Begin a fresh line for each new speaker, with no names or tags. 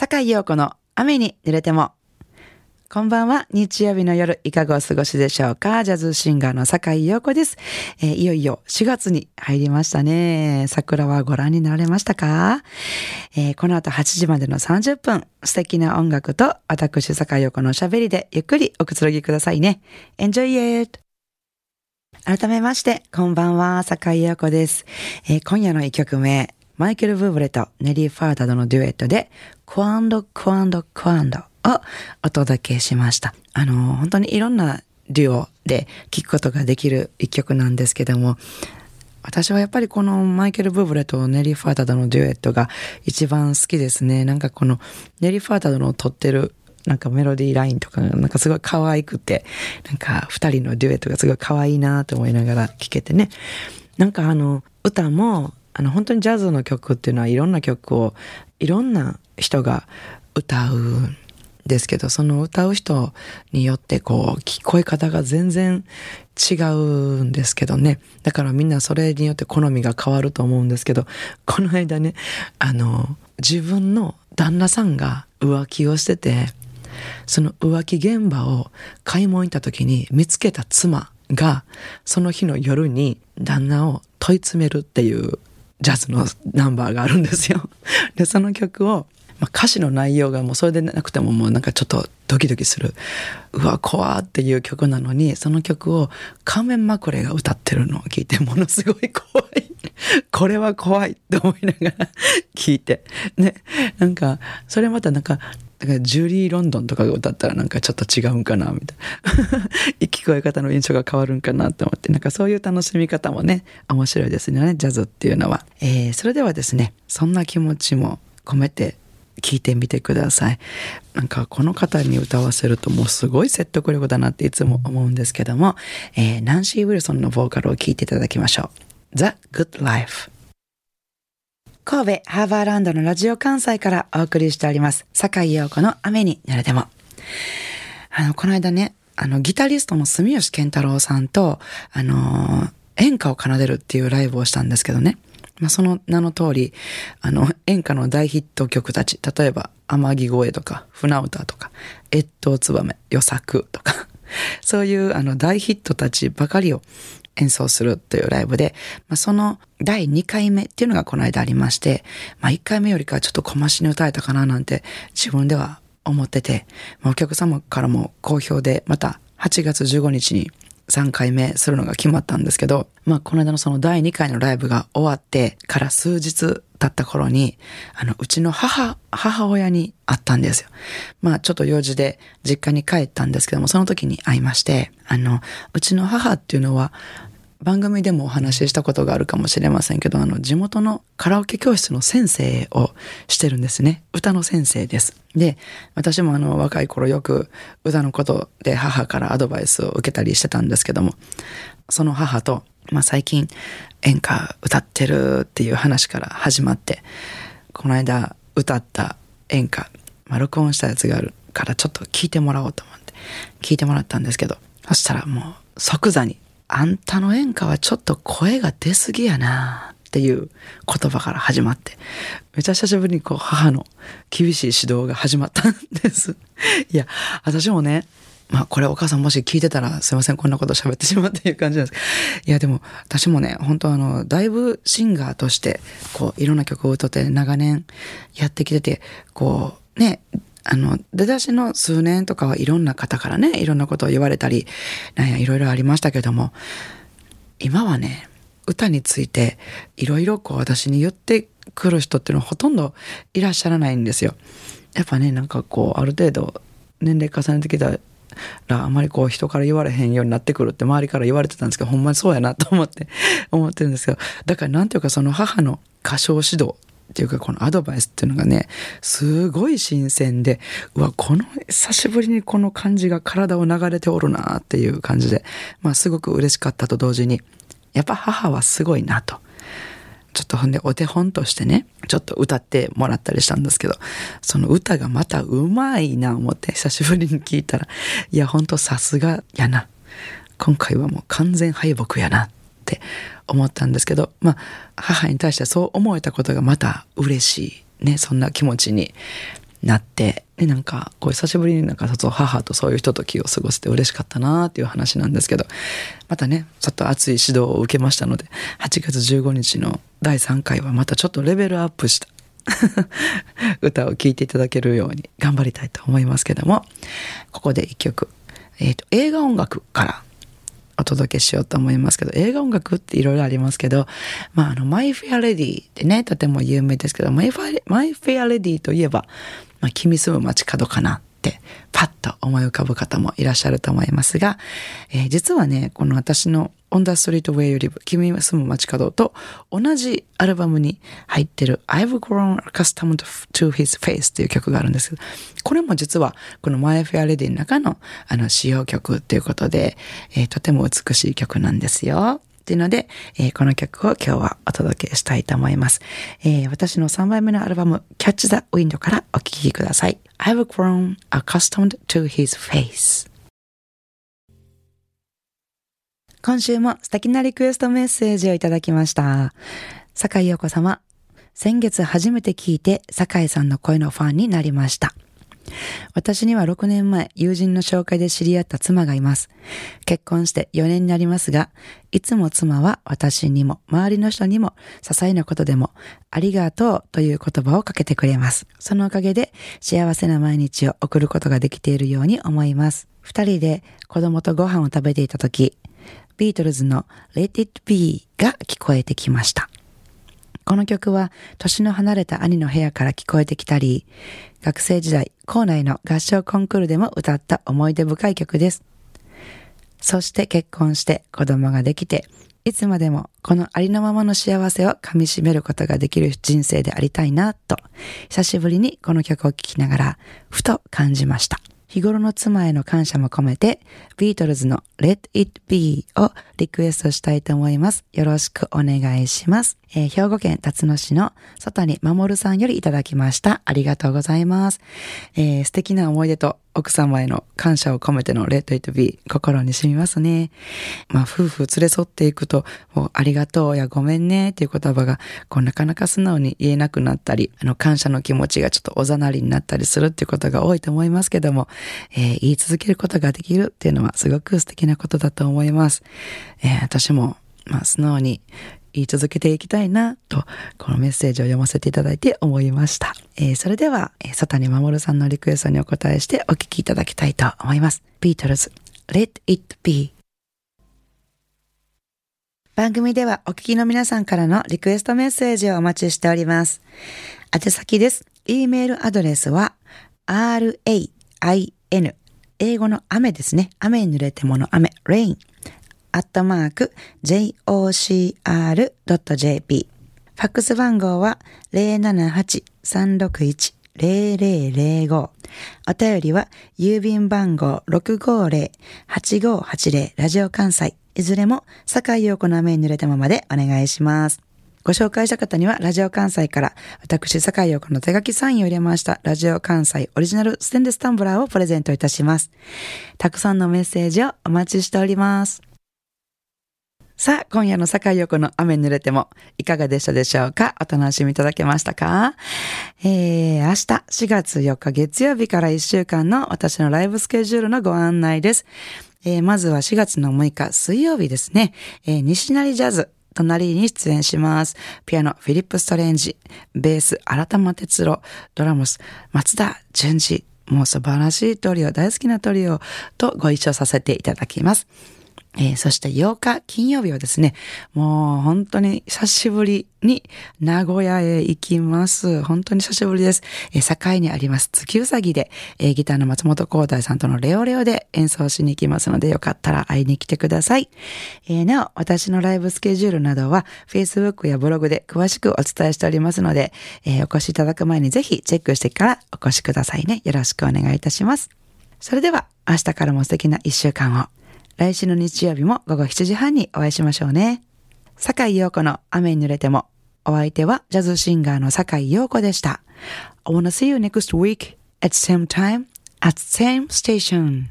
坂井陽子の雨に濡れても。こんばんは。日曜日の夜、いかがお過ごしでしょうか？ジャズシンガーの坂井陽子です、えー、いよいよ4月に入りましたね。桜はご覧になられましたか、えー、この後8時までの30分、素敵な音楽と私坂井陽子のおしゃべりでゆっくりおくつろぎくださいね。Enjoy it! 改めまして、こんばんは、坂井陽子です、えー、今夜の一曲目、マイケル・ブーブレとネリー・ファータドのデュエットで、 Quando, Quando, Quando をお届けしました。あの、本当にいろんなデュオで聴くことができる一曲なんですけども、私はやっぱりこのマイケル・ブーブレとネリー・ファータドのデュエットが一番好きですね。なんかこのネリー・ファータドの撮ってるなんかメロディーラインとかがなんかすごい可愛くて、なんか二人のデュエットがすごい可愛いなと思いながら聴けてね。なんかあの歌もあの本当にジャズの曲っていうのはいろんな曲をいろんな人が歌うんですけどその歌う人によってこう聞こえ方が全然違うんですけどね。だからみんなそれによって好みが変わると思うんですけど この間ねあの自分の旦那さんが浮気をしててその浮気現場を買い物行った時に見つけた妻がその日の夜に旦那を問い詰めるっていうジャズのナンバーがあるんですよ。で、その曲を、まあ、歌詞の内容がもうそれでなくてももうなんかちょっとドキドキする。うわ、怖っていう曲なのに、その曲を仮面まくれが歌ってるのを聞いてものすごい怖い。これは怖いって思いながら聞いて。ね。なんか、それまたなんか、だからジュリー・ロンドンとかが歌ったらなんかちょっと違うんかなみたいな。聞こえ方の印象が変わるんかなと思ってなんかそういう楽しみ方もね面白いですね。ジャズっていうのは、えー、それではですねそんな気持ちも込めて聞いてみてください。なんかこの方に歌わせるともうすごい説得力だなっていつも思うんですけども、えー、ナンシー・ウィルソンのボーカルを聴いていただきましょう。The Good Life 神戸ハーバーランドのラジオ関西からお送りしております。坂井陽子の雨に濡れても。あの、この間ね、あの、ギタリストの住吉健太郎さんと、あの、演歌を奏でるっていうライブをしたんですけどね。まあ、その名の通り、あの、演歌の大ヒット曲たち、例えば、天城越えとか、船歌とか、越冬ツバメ、予作とか、そういうあの大ヒットたちばかりを演奏するというライブで、まあ、その第2回目っていうのがこの間ありまして、まあ、1回目よりかはちょっと小増しに歌えたかななんて自分では思ってて、まあ、お客様からも好評で、また8月15日に3回目するのが決まったんですけど、まあ、この間のその第2回のライブが終わってから数日経った頃に、あの、うちの母、母親に会ったんですよ。まあ、ちょっと用事で実家に帰ったんですけども、その時に会いまして、あの、うちの母っていうのは、番組でもお話ししたことがあるかもしれませんけど、あの、地元のカラオケ教室の先生をしてるんですね。歌の先生です。で、私もあの、若い頃よく歌のことで母からアドバイスを受けたりしてたんですけども、その母と、まあ最近演歌歌ってるっていう話から始まって、この間歌った演歌、まあ録音したやつがあるからちょっと聞いてもらおうと思って、聞いてもらったんですけど、そしたらもう即座にあんたの演歌はちょっと声が出すぎやなっていう言葉から始まって、めちゃ久しぶりにこう母の厳しい指導が始まったんです。いや、私もね、まあこれお母さんもし聞いてたらすいませんこんなこと喋ってしまうっていう感じなんですいやでも私もね本当あのだいぶシンガーとしてこういろんな曲を歌って長年やってきててこうねあの、出だしの数年とかはいろんな方からね、いろんなことを言われたり、なんやいろいろありましたけども、今はね、歌についていろいろこう私に言ってくる人っていうのはほとんどいらっしゃらないんですよ。やっぱね、なんかこう、ある程度年齢重ねてきたらあまりこう人から言われへんようになってくるって周りから言われてたんですけどほんまにそうやなと思って 思ってるんですけどだからなんていうかその母の歌唱指導っていうかこのアドバイスっていうのがねすごい新鮮でうわこの久しぶりにこの感じが体を流れておるなっていう感じでまあすごく嬉しかったと同時にやっぱ母はすごいなと。ちょっとほんでお手本としてね、ちょっと歌ってもらったりしたんですけど、その歌がまたうまいな思って久しぶりに聞いたら、いやほんとさすがやな。今回はもう完全敗北やなって思ったんですけど、まあ、母に対してそう思えたことがまた嬉しい、ね、そんな気持ちになってでなんかこう久しぶりになんか母とそういう人と気を過ごせて嬉しかったなっていう話なんですけどまたねちょっと熱い指導を受けましたので8月15日の第3回はまたちょっとレベルアップした 歌を聴いていただけるように頑張りたいと思いますけどもここで一曲、えーと、映画音楽からお届けしようと思いますけど、映画音楽っていろいろありますけど、まあ、あの、マイ・フェア・レディってね、とても有名ですけど、マイ・フェア・レディといえば、まあ、君住む街角かなってパッと思い浮かぶ方もいらっしゃると思いますが、えー、実はね、この私の On the Street Where You Live 君住む街角と同じアルバムに入ってる I've Grown Accustomed to His Face という曲があるんですけど、これも実はこの My Fair Lady の中のあの使用曲ということで、えー、とても美しい曲なんですよ。というので、えー、この曲を今日はお届けしたいと思います。えー、私の3枚目のアルバム Catch the Wind からお聴きください。I've grown accustomed to his face. 今週も素敵なリクエストメッセージをいただきました。坂井陽子様、先月初めて聞いて坂井さんの声のファンになりました。私には6年前、友人の紹介で知り合った妻がいます。結婚して4年になりますが、いつも妻は私にも、周りの人にも、些細なことでも、ありがとうという言葉をかけてくれます。そのおかげで、幸せな毎日を送ることができているように思います。二人で子供とご飯を食べていたとき、ビートルズの Let It Be が聞こえてきました。この曲は年の離れた兄の部屋から聞こえてきたり、学生時代、校内の合唱コンクールでも歌った思い出深い曲です。そして結婚して子供ができて、いつまでもこのありのままの幸せを噛み締めることができる人生でありたいなと、久しぶりにこの曲を聴きながら、ふと感じました。日頃の妻への感謝も込めて、ビートルズの Let It Be をリクエストしたいと思います。よろしくお願いします。えー、兵庫県辰野市の外に守さんよりいただきました。ありがとうございます。えー、素敵な思い出と奥様への感謝を込めての Let It Be 心に染みますね。まあ夫婦連れ添っていくと、もうありがとうやごめんねっていう言葉がこうなかなか素直に言えなくなったり、あの感謝の気持ちがちょっとおざなりになったりするっていうことが多いと思いますけども、えー、言い続けることができるっていうのはすごく素敵なことだと思います。えー、私もまあ素直に言い続けていきたいなと、このメッセージを読ませていただいて思いました。えー、それでは、えー、佐谷守さんのリクエストにお答えしてお聞きいただきたいと思います。ビートルズ、Let It Be 番組ではお聞きの皆さんからのリクエストメッセージをお待ちしております。宛先です。e メールアドレスは rain 英語の雨ですね。雨に濡れてもの雨、rain アットマーク jocr.jp ファックス番号は078-361-0005お便りは郵便番号650-8580ラジオ関西いずれも坂井陽子の雨に濡れたままでお願いします。ご紹介した方には、ラジオ関西から、私、坂井陽子の手書きサインを入れました、ラジオ関西オリジナルステンレスタンブラーをプレゼントいたします。たくさんのメッセージをお待ちしております。さあ、今夜の坂横の雨濡れてもいかがでしたでしょうか？お楽しみいただけましたか？えー、明日4月4日月曜日から1週間の私のライブスケジュールのご案内です。えー、まずは4月の6日水曜日ですね。えー、西成ジャズ。隣に出演します。ピアノ、フィリップ・ストレンジ、ベース、新玉哲郎、ドラムス、松田淳二、もう素晴らしいトリオ、大好きなトリオとご一緒させていただきます。えー、そして8日金曜日はですね、もう本当に久しぶりに名古屋へ行きます。本当に久しぶりです。えー、境にあります月うさぎで、えー、ギターの松本光大さんとのレオレオで演奏しに行きますので、よかったら会いに来てください。え、なお、私のライブスケジュールなどは Facebook やブログで詳しくお伝えしておりますので、え、お越しいただく前にぜひチェックしてからお越しくださいね。よろしくお願いいたします。それでは、明日からも素敵な一週間を。来週の日曜日も午後7時半にお会いしましょうね。坂井陽子の雨に濡れても。お相手はジャズシンガーの坂井陽子でした。I wanna see you next week at same time at same station.